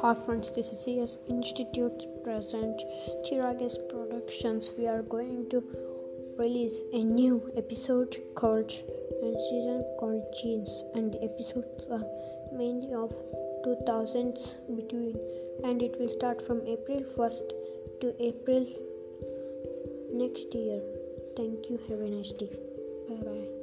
Hi friends, this is CS Institute present Chiragas Productions. We are going to release a new episode called and season called Jeans, and the episodes are mainly of 2000s between, and it will start from April 1st to April next year. Thank you. Have a nice day. Bye bye.